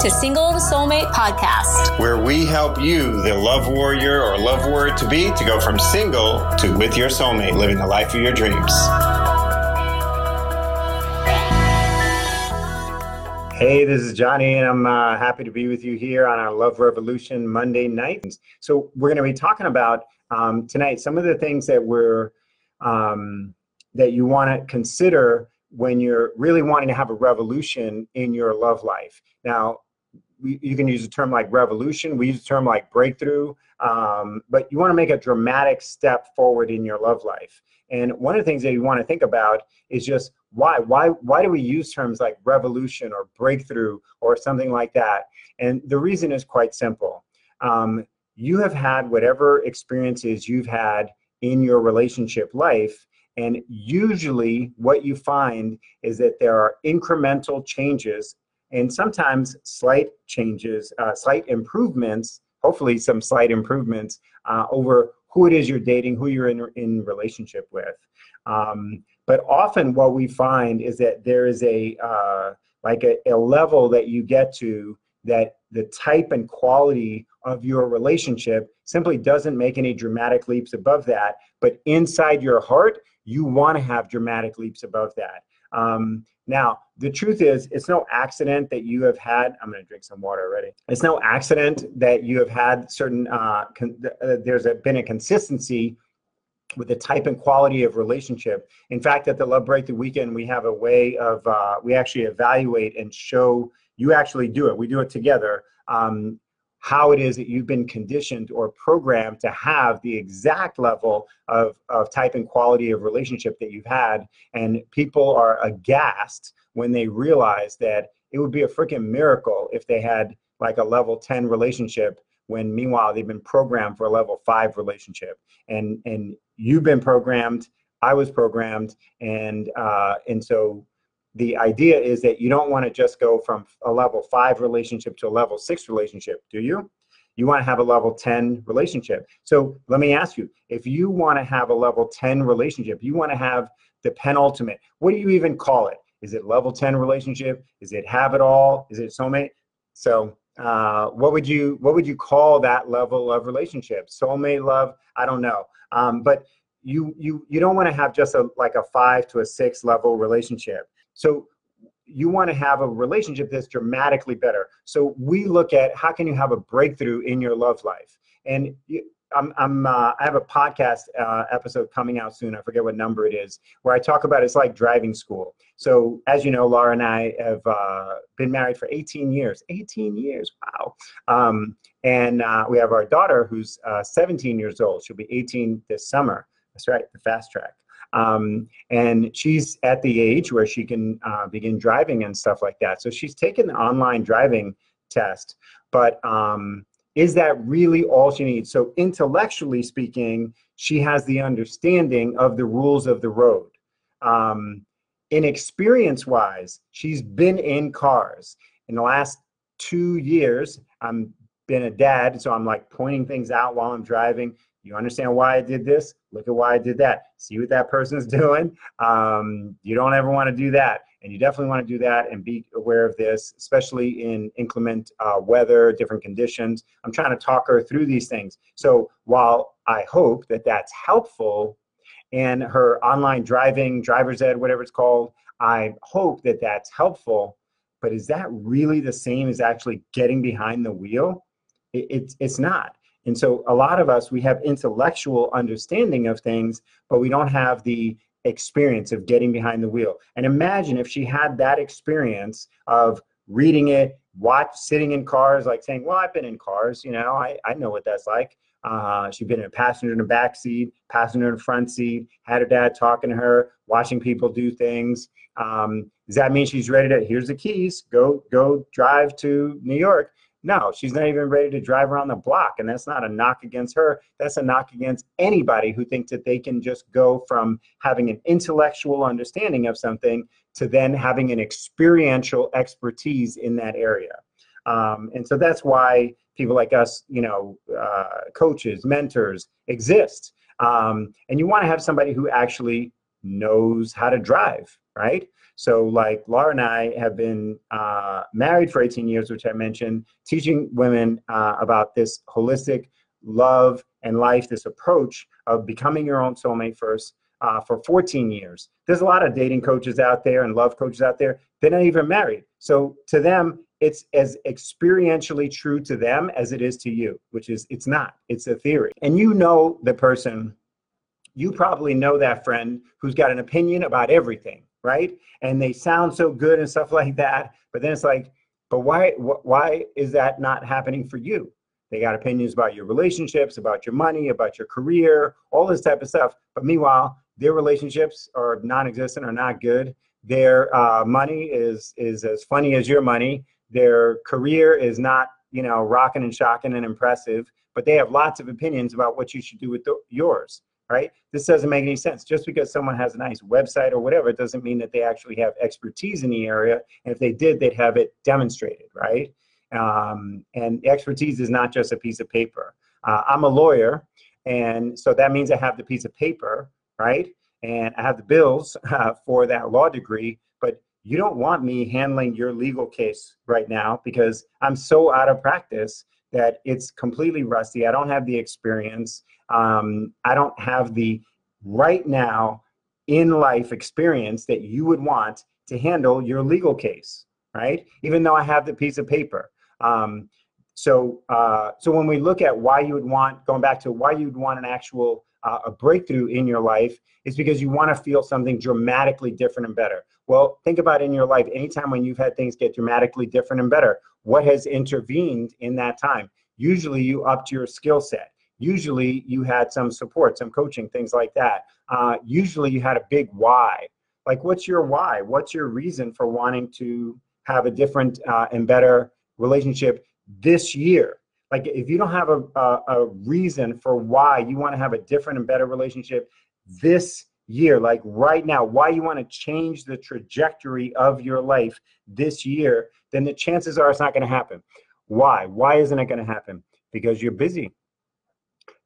to Single Soulmate Podcast, where we help you, the love warrior or love warrior to be, to go from single to with your soulmate, living the life of your dreams. Hey, this is Johnny, and I'm uh, happy to be with you here on our Love Revolution Monday night. So, we're going to be talking about um, tonight some of the things that we're um, that you want to consider when you're really wanting to have a revolution in your love life. Now, we, you can use a term like revolution. We use a term like breakthrough, um, but you want to make a dramatic step forward in your love life. And one of the things that you want to think about is just why why why do we use terms like revolution or breakthrough or something like that? And the reason is quite simple. Um, you have had whatever experiences you've had in your relationship life and usually, what you find is that there are incremental changes and sometimes slight changes, uh, slight improvements, hopefully, some slight improvements uh, over who it is you're dating, who you're in, in relationship with. Um, but often, what we find is that there is a uh, like a, a level that you get to that the type and quality of your relationship simply doesn't make any dramatic leaps above that. But inside your heart, you want to have dramatic leaps above that. Um, now, the truth is, it's no accident that you have had. I'm going to drink some water already. It's no accident that you have had certain. Uh, con- uh, there's a, been a consistency with the type and quality of relationship. In fact, at the Love Breakthrough Weekend, we have a way of uh, we actually evaluate and show you actually do it. We do it together. Um, how it is that you've been conditioned or programmed to have the exact level of, of type and quality of relationship that you've had. And people are aghast when they realize that it would be a freaking miracle if they had like a level 10 relationship when meanwhile they've been programmed for a level 5 relationship and and you've been programmed i was programmed and uh, and so the idea is that you don't want to just go from a level five relationship to a level six relationship, do you? You want to have a level 10 relationship. So let me ask you if you want to have a level 10 relationship, you want to have the penultimate, what do you even call it? Is it level 10 relationship? Is it have it all? Is it soulmate? So uh, what would you what would you call that level of relationship? Soulmate love? I don't know. Um, but you you you don't want to have just a like a five to a six level relationship so you want to have a relationship that's dramatically better. So we look at how can you have a breakthrough in your love life. And you, I'm, I'm uh, I have a podcast uh, episode coming out soon. I forget what number it is, where I talk about it's like driving school. So as you know, Laura and I have uh, been married for 18 years. 18 years, wow! Um, and uh, we have our daughter who's uh, 17 years old. She'll be 18 this summer. That's right, the fast track. Um, and she's at the age where she can uh, begin driving and stuff like that. So she's taken the online driving test, but um, is that really all she needs? So intellectually speaking, she has the understanding of the rules of the road. Um, in experience wise, she's been in cars. In the last two years, I'm been a dad, so I'm like pointing things out while I'm driving. You understand why I did this? Look at why I did that. See what that person's doing. Um, you don't ever want to do that. And you definitely want to do that and be aware of this, especially in inclement uh, weather, different conditions. I'm trying to talk her through these things. So while I hope that that's helpful and her online driving, driver's ed, whatever it's called, I hope that that's helpful. But is that really the same as actually getting behind the wheel? It, it's, it's not. And so a lot of us, we have intellectual understanding of things, but we don't have the experience of getting behind the wheel. And imagine if she had that experience of reading it, watch, sitting in cars, like saying, well, I've been in cars, you know, I, I know what that's like. Uh, she'd been a passenger in the back seat, passenger in the front seat, had her dad talking to her, watching people do things. Um, does that mean she's ready to, here's the keys, go, go drive to New York? No, she's not even ready to drive around the block. And that's not a knock against her. That's a knock against anybody who thinks that they can just go from having an intellectual understanding of something to then having an experiential expertise in that area. Um, and so that's why people like us, you know, uh, coaches, mentors exist. Um, and you want to have somebody who actually knows how to drive, right? So, like Laura and I have been uh, married for 18 years, which I mentioned, teaching women uh, about this holistic love and life, this approach of becoming your own soulmate first uh, for 14 years. There's a lot of dating coaches out there and love coaches out there. They're not even married. So, to them, it's as experientially true to them as it is to you, which is it's not. It's a theory. And you know the person, you probably know that friend who's got an opinion about everything, right? And they sound so good and stuff like that, but then it's like, but why why is that not happening for you? They got opinions about your relationships, about your money, about your career, all this type of stuff. But meanwhile, their relationships are non-existent or not good. Their uh, money is is as funny as your money their career is not you know rocking and shocking and impressive but they have lots of opinions about what you should do with the, yours right? This doesn't make any sense. Just because someone has a nice website or whatever it doesn't mean that they actually have expertise in the area. And if they did they'd have it demonstrated right? Um, and expertise is not just a piece of paper. Uh, i'm a lawyer and so that means i have the piece of paper right? And i have the bills uh, for that law degree but you don't want me handling your legal case right now because I'm so out of practice that it's completely rusty. I don't have the experience. Um, I don't have the right now in life experience that you would want to handle your legal case, right? Even though I have the piece of paper. Um, so, uh, so when we look at why you would want, going back to why you'd want an actual uh, a breakthrough in your life, is because you want to feel something dramatically different and better. Well, think about in your life, anytime when you've had things get dramatically different and better, what has intervened in that time? Usually you upped your skill set. Usually you had some support, some coaching, things like that. Uh, usually you had a big why. Like, what's your why? What's your reason for wanting to have a different uh, and better relationship this year? Like, if you don't have a, a, a reason for why you want to have a different and better relationship this year, like right now, why you want to change the trajectory of your life this year, then the chances are it's not going to happen. Why? Why isn't it going to happen? Because you're busy.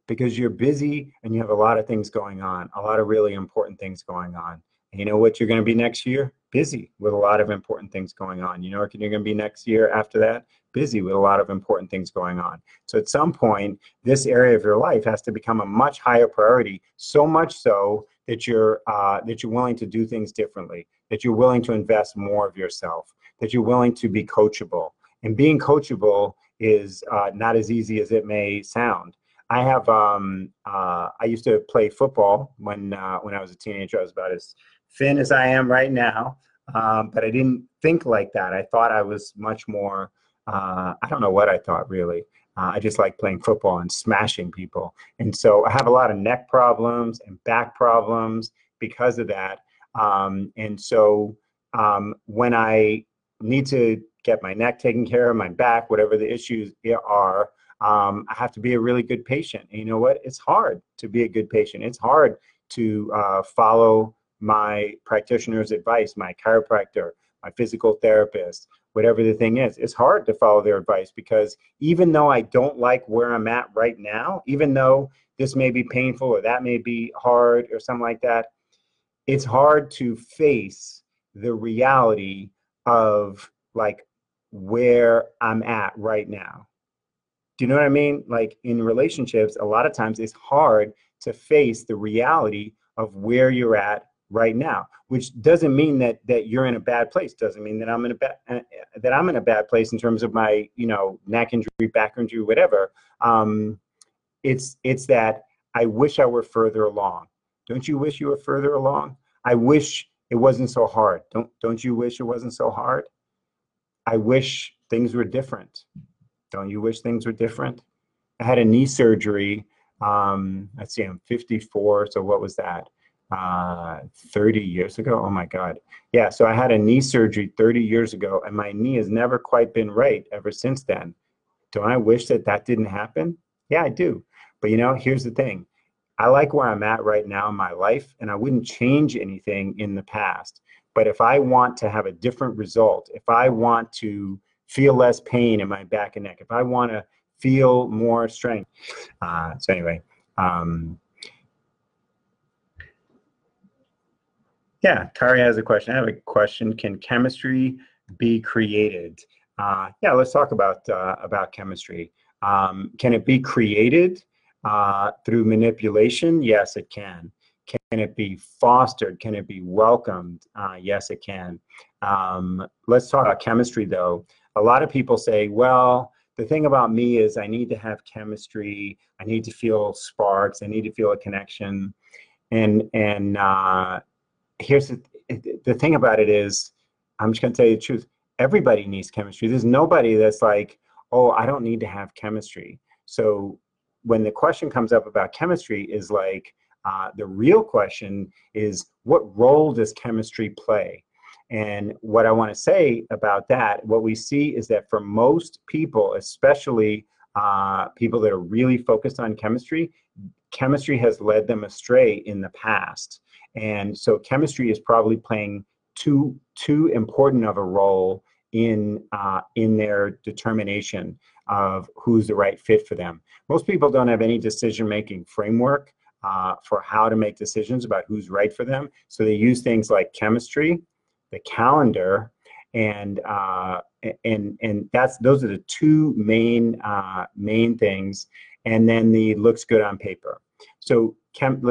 Because you're busy and you have a lot of things going on, a lot of really important things going on. You know what you're going to be next year? Busy with a lot of important things going on. You know what you're going to be next year after that? Busy with a lot of important things going on. So at some point, this area of your life has to become a much higher priority, so much so that you're uh, that you're willing to do things differently, that you're willing to invest more of yourself, that you're willing to be coachable. And being coachable is uh, not as easy as it may sound. I have um, uh, I used to play football when uh, when I was a teenager. I was about as thin as I am right now, um, but I didn't think like that. I thought I was much more. Uh, I don't know what I thought really. Uh, I just like playing football and smashing people. And so I have a lot of neck problems and back problems because of that. Um, and so um, when I need to get my neck taken care of, my back, whatever the issues are, um, I have to be a really good patient. And you know what? It's hard to be a good patient. It's hard to uh, follow my practitioner's advice, my chiropractor, my physical therapist, whatever the thing is. It's hard to follow their advice because even though I don't like where I'm at right now, even though this may be painful or that may be hard or something like that, it's hard to face the reality of like where I'm at right now. Do you know what I mean? Like in relationships, a lot of times it's hard to face the reality of where you're at right now which doesn't mean that that you're in a bad place. Doesn't mean that i'm in a bad uh, that i'm in a bad place in terms of my you know neck injury back injury whatever. Um it's it's that i wish i were further along. Don't you wish you were further along? I wish it wasn't so hard. Don't don't you wish it wasn't so hard? I wish things were different. Don't you wish things were different? I had a knee surgery um let's see i'm 54 so what was that uh, 30 years ago. Oh my God. Yeah. So I had a knee surgery 30 years ago, and my knee has never quite been right ever since then. Don't I wish that that didn't happen? Yeah, I do. But you know, here's the thing I like where I'm at right now in my life, and I wouldn't change anything in the past. But if I want to have a different result, if I want to feel less pain in my back and neck, if I want to feel more strength. Uh, so, anyway, um, Yeah, Kari has a question. I have a question. Can chemistry be created? Uh, yeah, let's talk about uh, about chemistry. Um, can it be created uh, through manipulation? Yes, it can. Can it be fostered? Can it be welcomed? Uh, yes, it can. Um, let's talk about chemistry, though. A lot of people say, well, the thing about me is I need to have chemistry. I need to feel sparks. I need to feel a connection. And and uh, here's the, the thing about it is, I'm just gonna tell you the truth. Everybody needs chemistry. There's nobody that's like, oh, I don't need to have chemistry. So when the question comes up about chemistry, is like uh, the real question is, what role does chemistry play? And what I want to say about that, what we see is that for most people, especially uh, people that are really focused on chemistry, chemistry has led them astray in the past. And so chemistry is probably playing too too important of a role in uh, in their determination of who's the right fit for them. Most people don't have any decision making framework uh, for how to make decisions about who's right for them. So they use things like chemistry, the calendar, and uh, and and that's those are the two main uh, main things. And then the looks good on paper. So chem-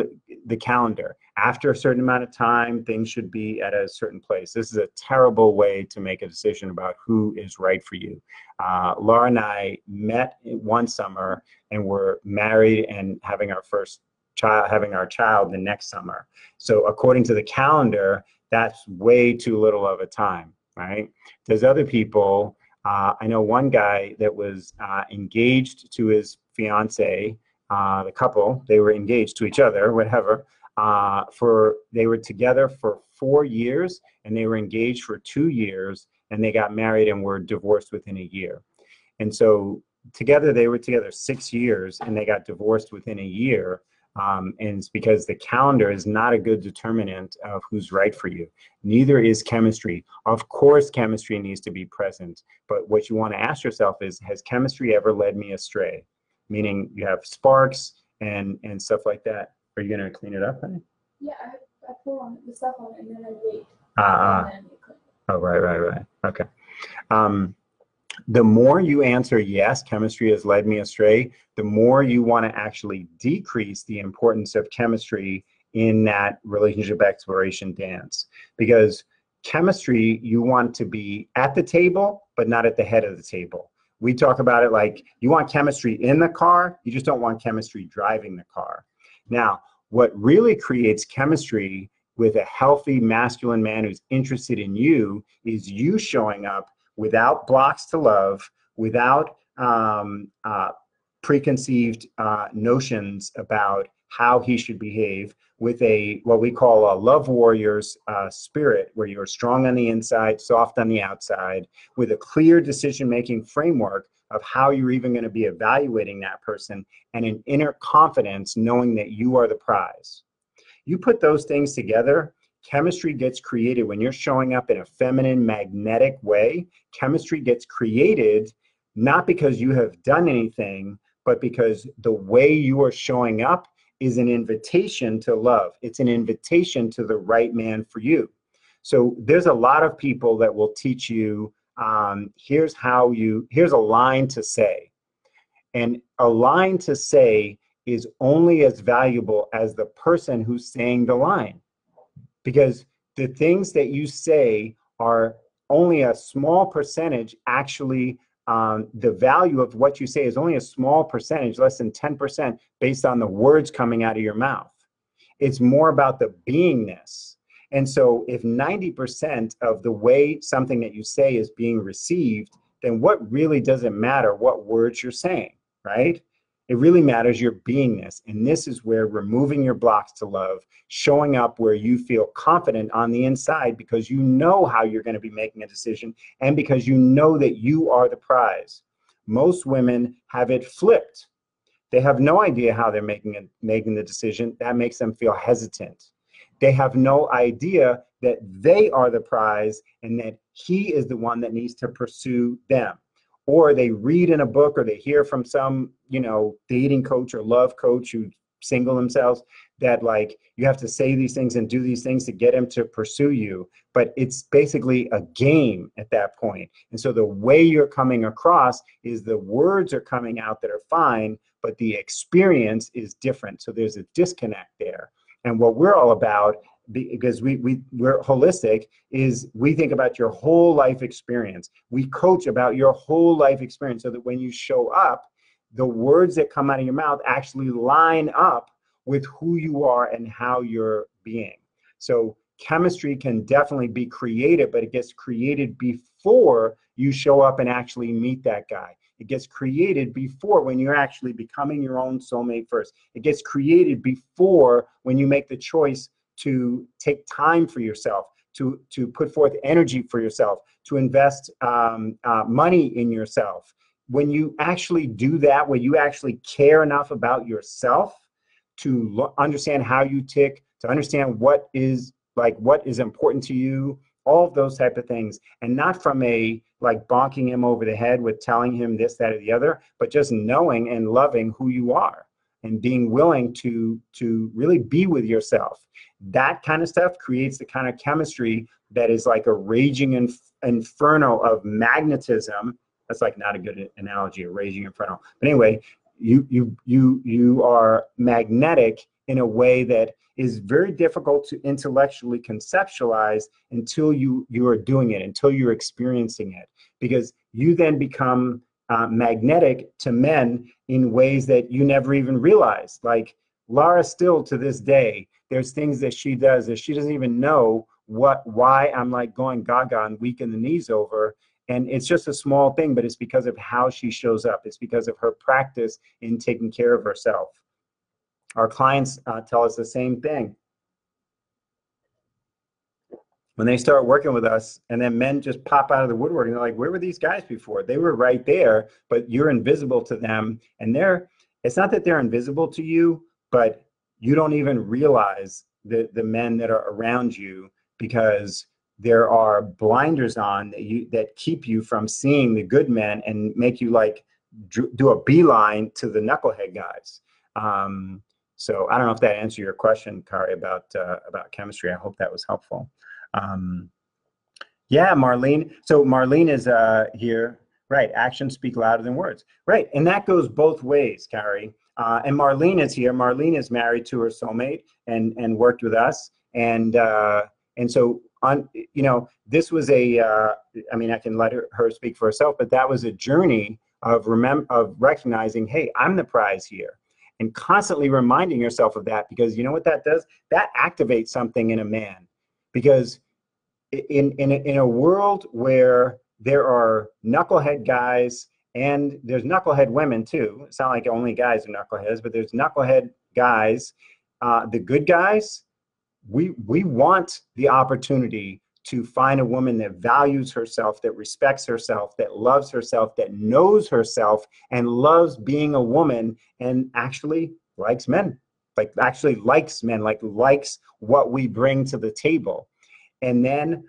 the calendar. After a certain amount of time, things should be at a certain place. This is a terrible way to make a decision about who is right for you. Uh, Laura and I met one summer and were married and having our first child, having our child the next summer. So according to the calendar, that's way too little of a time, right? There's other people. Uh, I know one guy that was uh, engaged to his fiance uh, the couple, they were engaged to each other, whatever. Uh, for they were together for four years, and they were engaged for two years, and they got married and were divorced within a year. And so together they were together six years, and they got divorced within a year. Um, and it's because the calendar is not a good determinant of who's right for you. Neither is chemistry. Of course, chemistry needs to be present, but what you want to ask yourself is Has chemistry ever led me astray? meaning you have sparks and and stuff like that. Are you gonna clean it up, honey? Yeah, I, I pull on the stuff on it and then I wait. Ah, uh, oh, right, right, right. Okay. Um, the more you answer yes, chemistry has led me astray, the more you want to actually decrease the importance of chemistry in that relationship exploration dance. Because chemistry, you want to be at the table, but not at the head of the table we talk about it like you want chemistry in the car, you just don't want chemistry driving the car. Now, what really creates chemistry with a healthy masculine man who's interested in you is you showing up without blocks to love, without um, uh, preconceived uh, notions about how he should behave with a what we call a love warrior's uh, spirit where you're strong on the inside soft on the outside with a clear decision making framework of how you're even going to be evaluating that person and an inner confidence knowing that you are the prize. You put those things together chemistry gets created when you're showing up in a feminine magnetic way chemistry gets created not because you have done anything but because the way you are showing up is an invitation to love. It's an invitation to the right man for you. So there's a lot of people that will teach you um, here's how you, here's a line to say. And a line to say is only as valuable as the person who's saying the line. Because the things that you say are only a small percentage actually um, the value of what you say is only a small percentage, less than 10%, based on the words coming out of your mouth. It's more about the beingness. And so, if 90% of the way something that you say is being received, then what really does it matter what words you're saying, right? It really matters your beingness. And this is where removing your blocks to love, showing up where you feel confident on the inside because you know how you're going to be making a decision and because you know that you are the prize. Most women have it flipped. They have no idea how they're making it, making the decision. That makes them feel hesitant. They have no idea that they are the prize and that he is the one that needs to pursue them or they read in a book or they hear from some you know dating coach or love coach who single themselves that like you have to say these things and do these things to get him to pursue you. But it's basically a game at that point. and so the way you're coming across is the words are coming out that are fine but the experience is different. So there's a disconnect there. And what we're all about because we, we we're holistic is we think about your whole life experience we coach about your whole life experience so that when you show up the words that come out of your mouth actually line up with who you are and how you're being. So chemistry can definitely be created, but it gets created before you show up and actually meet that guy. It gets created before when you're actually becoming your own soulmate first. It gets created before when you make the choice to take time for yourself, to, to put forth energy for yourself, to invest um, uh, money in yourself. When you actually do that, when you actually care enough about yourself, to lo- understand how you tick, to understand what is like what is important to you, all of those type of things, and not from a like bonking him over the head with telling him this, that, or the other, but just knowing and loving who you are and being willing to to really be with yourself. That kind of stuff creates the kind of chemistry that is like a raging inf- inferno of magnetism. That's like not a good analogy, a raging inferno. But anyway, you you you you are magnetic in a way that is very difficult to intellectually conceptualize until you you are doing it until you're experiencing it because you then become uh, magnetic to men in ways that you never even realized like Laura still to this day there's things that she does that she doesn't even know what why I'm like going gaga and weak in the knees over and it's just a small thing, but it's because of how she shows up. It's because of her practice in taking care of herself. Our clients uh, tell us the same thing. When they start working with us, and then men just pop out of the woodwork, and they're like, "Where were these guys before? They were right there, but you're invisible to them." And they're, it's not that they're invisible to you, but you don't even realize the the men that are around you because there are blinders on that you that keep you from seeing the good men and make you like do a beeline to the knucklehead guys. Um, so I don't know if that answered your question, Kari, about uh, about chemistry. I hope that was helpful. Um, yeah, Marlene. So Marlene is uh, here. Right, actions speak louder than words. Right, and that goes both ways, Kari. Uh, and Marlene is here. Marlene is married to her soulmate and and worked with us. And uh, and so on you know this was a uh, I mean i can let her, her speak for herself but that was a journey of remember of recognizing hey i'm the prize here and constantly reminding yourself of that because you know what that does that activates something in a man because in in a, in a world where there are knucklehead guys and there's knucklehead women too it's not like only guys are knuckleheads but there's knucklehead guys uh, the good guys we we want the opportunity to find a woman that values herself, that respects herself, that loves herself, that knows herself, and loves being a woman and actually likes men, like actually likes men, like likes what we bring to the table, and then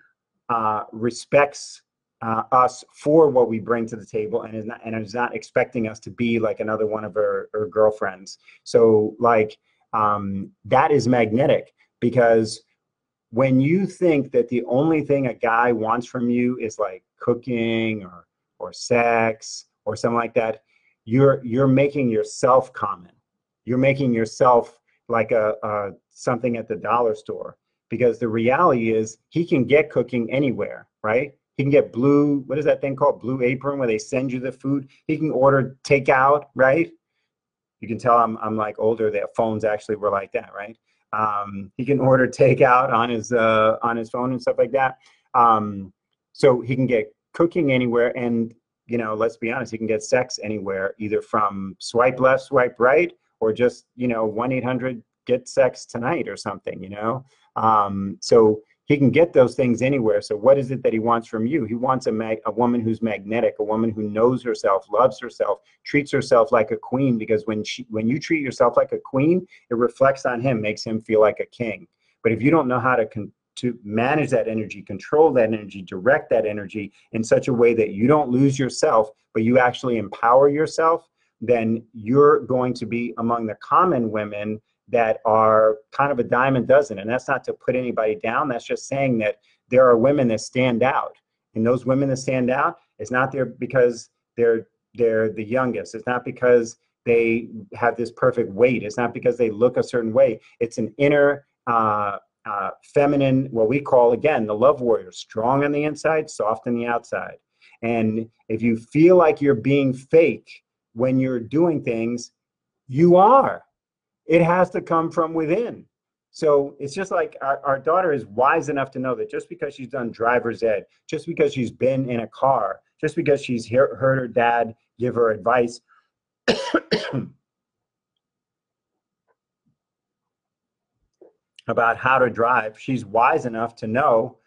uh, respects uh, us for what we bring to the table and is not and is not expecting us to be like another one of her, her girlfriends. So like um, that is magnetic because when you think that the only thing a guy wants from you is like cooking or or sex or something like that you're you're making yourself common you're making yourself like a, a something at the dollar store. Because the reality is he can get cooking anywhere right? He can get blue what is that thing called? Blue apron where they send you the food. He can order takeout right? You can tell i'm, I'm like older that phones actually were like that right? Um, he can order takeout on his uh, on his phone and stuff like that. Um, so he can get cooking anywhere, and you know, let's be honest, he can get sex anywhere, either from swipe left, swipe right, or just you know, one eight hundred get sex tonight or something. You know, um, so he can get those things anywhere. So what is it that he wants from you? He wants a mag- a woman who's magnetic, a woman who knows herself, loves herself, treats herself like a queen. Because when she when you treat yourself like a queen, it reflects on him, makes him feel like a king. But if you don't know how to con- to manage that energy, control that energy, direct that energy in such a way that you don't lose yourself, but you actually empower yourself, then you're going to be among the common women that are kind of a dime a dozen. And that's not to put anybody down. That's just saying that there are women that stand out. And those women that stand out, it's not there because they're they're the youngest. It's not because they have this perfect weight. It's not because they look a certain way. It's an inner uh, uh, feminine, what we call again the love warrior, strong on the inside, soft on the outside. And if you feel like you're being fake when you're doing things, you are. It has to come from within. So it's just like our, our daughter is wise enough to know that just because she's done driver's ed, just because she's been in a car, just because she's hear, heard her dad give her advice, about how to drive, she's wise enough to know,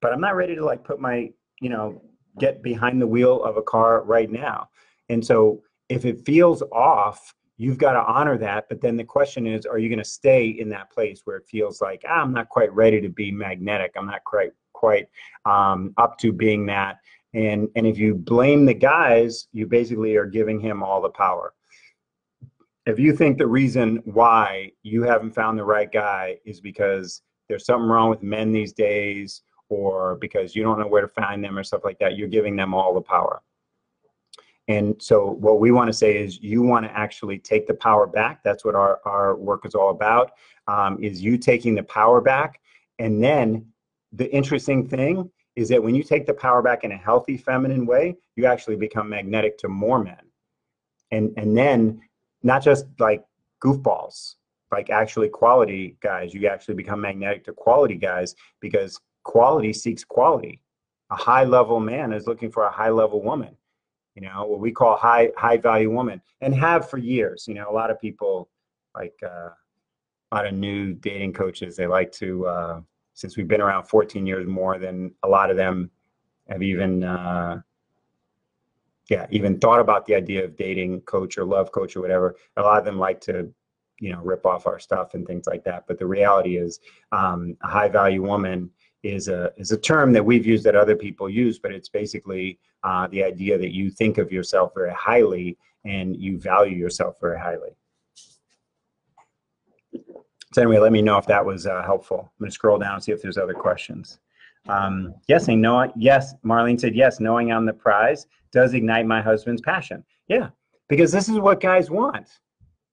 but I'm not ready to like put my, you know, get behind the wheel of a car right now. And so if it feels off, you've got to honor that. But then the question is, are you going to stay in that place where it feels like ah, I'm not quite ready to be magnetic? I'm not quite quite um, up to being that. And and if you blame the guys, you basically are giving him all the power. If you think the reason why you haven't found the right guy is because there's something wrong with men these days, or because you don't know where to find them, or stuff like that, you're giving them all the power. And so what we want to say is you want to actually take the power back. That's what our, our work is all about, um, is you taking the power back. And then the interesting thing is that when you take the power back in a healthy feminine way, you actually become magnetic to more men. And, and then not just like goofballs, like actually quality guys, you actually become magnetic to quality guys because quality seeks quality. A high level man is looking for a high level woman you know, what we call high high value woman, and have for years. You know, a lot of people like uh, a lot of new dating coaches. They like to uh, since we've been around 14 years more than a lot of them have even uh, yeah even thought about the idea of dating coach or love coach or whatever. A lot of them like to you know rip off our stuff and things like that. But the reality is, um, a high value woman is a is a term that we've used that other people use, but it's basically uh, the idea that you think of yourself very highly and you value yourself very highly. So anyway, let me know if that was uh, helpful. I'm going to scroll down and see if there's other questions. Um, yes, I know. Yes, Marlene said yes. Knowing I'm the prize does ignite my husband's passion. Yeah, because this is what guys want.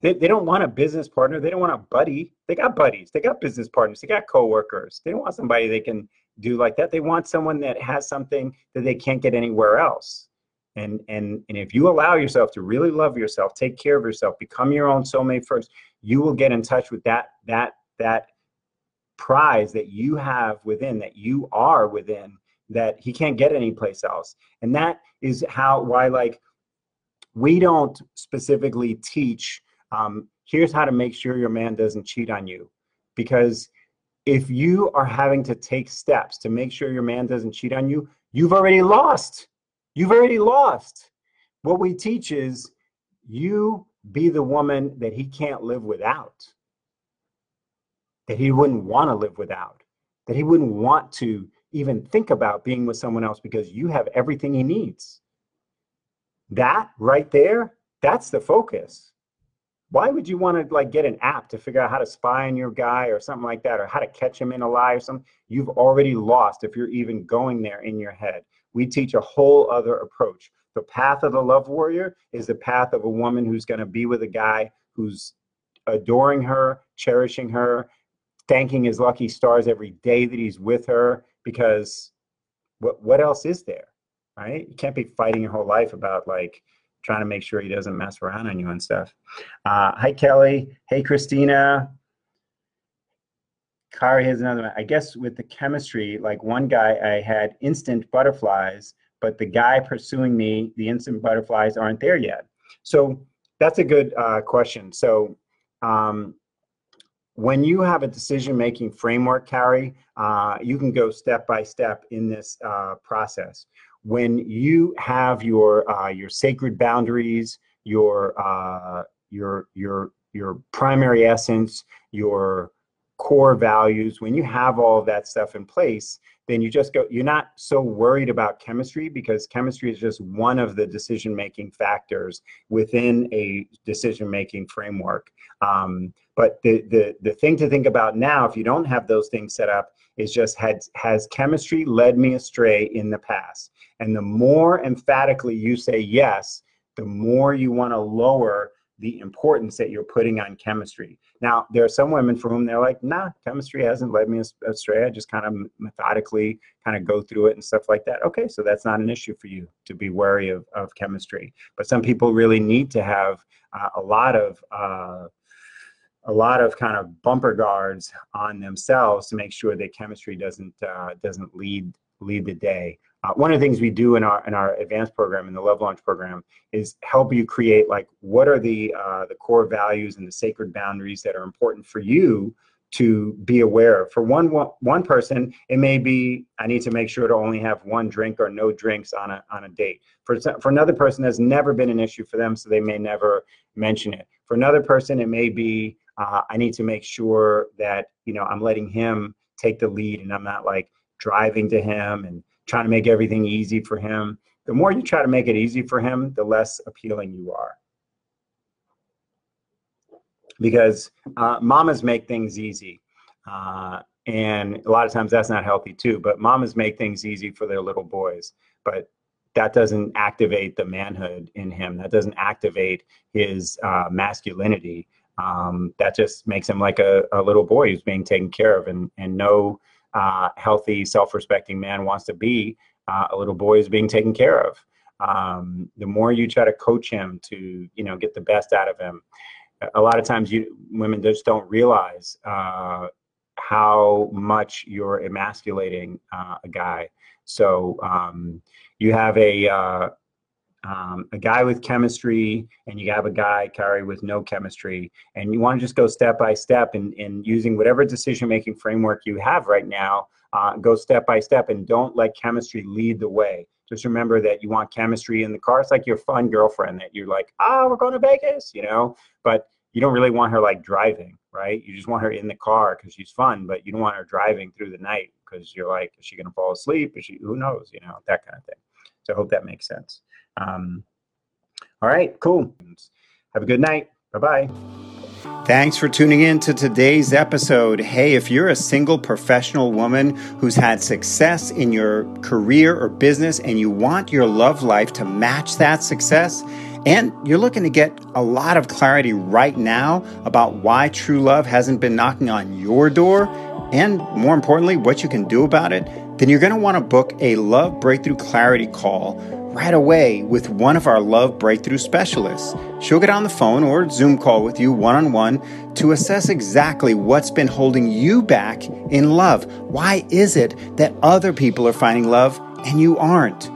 They, they don't want a business partner. They don't want a buddy. They got buddies. They got business partners. They got coworkers. They don't want somebody they can do like that. They want someone that has something that they can't get anywhere else. And and and if you allow yourself to really love yourself, take care of yourself, become your own soulmate first, you will get in touch with that that that prize that you have within, that you are within, that he can't get anyplace else. And that is how why like we don't specifically teach um, here's how to make sure your man doesn't cheat on you. Because if you are having to take steps to make sure your man doesn't cheat on you, you've already lost. You've already lost. What we teach is you be the woman that he can't live without, that he wouldn't want to live without, that he wouldn't want to even think about being with someone else because you have everything he needs. That right there, that's the focus why would you want to like get an app to figure out how to spy on your guy or something like that or how to catch him in a lie or something? You've already lost if you're even going there in your head. We teach a whole other approach. The path of the love warrior is the path of a woman who's going to be with a guy who's adoring her cherishing her thanking his lucky stars every day that he's with her because what what else is there right? You can't be fighting your whole life about like trying to make sure he doesn't mess around on you and stuff. Uh, hi, Kelly. Hey, Christina. Kari has another one. I guess with the chemistry, like one guy, I had instant butterflies, but the guy pursuing me, the instant butterflies aren't there yet. So that's a good uh, question. So um, when you have a decision-making framework, Kari, uh, you can go step by step in this uh, process when you have your uh, your sacred boundaries, your uh, your your your primary essence, your core values, when you have all of that stuff in place, then you just go. You're not so worried about chemistry because chemistry is just one of the decision making factors within a decision making framework. Um, But the, the, the thing to think about now, if you don't have those things set up, is just has, has chemistry led me astray in the past? And the more emphatically you say yes, the more you want to lower the importance that you're putting on chemistry. Now, there are some women for whom they're like, nah, chemistry hasn't led me astray. I just kind of methodically kind of go through it and stuff like that. Okay, so that's not an issue for you to be wary of, of chemistry. But some people really need to have uh, a lot of uh, a lot of kind of bumper guards on themselves to make sure that chemistry doesn't uh, doesn't lead lead the day. Uh, one of the things we do in our in our advanced program in the Love Launch program is help you create like what are the uh, the core values and the sacred boundaries that are important for you to be aware of. For one one person, it may be I need to make sure to only have one drink or no drinks on a on a date. For for another person, that's never been an issue for them, so they may never mention it. For another person, it may be uh, I need to make sure that you know I'm letting him take the lead and I'm not like driving to him and trying to make everything easy for him. The more you try to make it easy for him, the less appealing you are. Because uh, mamas make things easy. Uh, and a lot of times that's not healthy too, but mamas make things easy for their little boys. But that doesn't activate the manhood in him. That doesn't activate his uh, masculinity. Um, that just makes him like a, a little boy who's being taken care of and, and no uh, healthy, self-respecting man wants to be uh, a little boy who's being taken care of. Um, the more you try to coach him to, you know, get the best out of him, a lot of times you women just don't realize uh, how much you're emasculating uh, a guy. So um, you have a uh, um, a guy with chemistry and you have a guy carry with no chemistry. And you want to just go step by step in, in using whatever decision making framework you have right now uh, go step by step and don't let chemistry lead the way. Just remember that you want chemistry in the car. It's like your fun girlfriend that you're like oh we're going to vegas you know? But you don't really want her like driving right? You just want her in the car because she's fun but you don't want her driving through the night because you're like is she going to fall asleep? Is she who knows you know that kind of thing. So i hope that makes sense um, all right, cool. Have a good night. Bye bye. Thanks for tuning in to today's episode. Hey, if you're a single professional woman who's had success in your career or business and you want your love life to match that success, and you're looking to get a lot of clarity right now about why true love hasn't been knocking on your door, and more importantly, what you can do about it, then you're going to want to book a Love Breakthrough Clarity call right away with one of our Love Breakthrough specialists. She'll get on the phone or Zoom call with you one on one to assess exactly what's been holding you back in love. Why is it that other people are finding love and you aren't?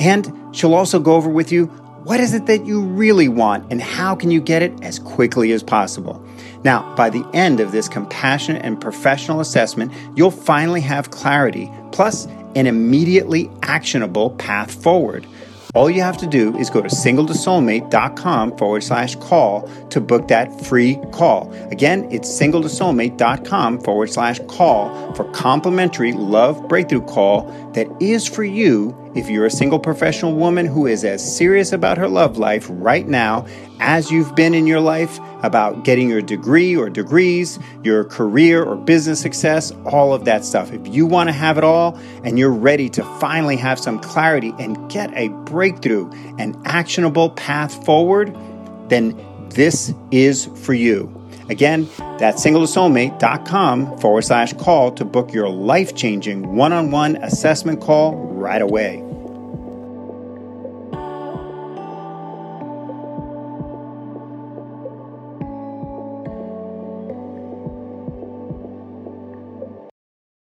And she'll also go over with you what is it that you really want and how can you get it as quickly as possible. Now, by the end of this compassionate and professional assessment, you'll finally have clarity, plus an immediately actionable path forward. All you have to do is go to singletosoulmate.com forward slash call to book that free call. Again, it's singletosoulmate.com forward slash call for complimentary love breakthrough call that is for you if you're a single professional woman who is as serious about her love life right now as you've been in your life about getting your degree or degrees, your career or business success, all of that stuff. If you want to have it all and you're ready to finally have some clarity and get a breakthrough, an actionable path forward, then this is for you. Again, that's singletosoulmate.com forward slash call to book your life changing one on one assessment call right away.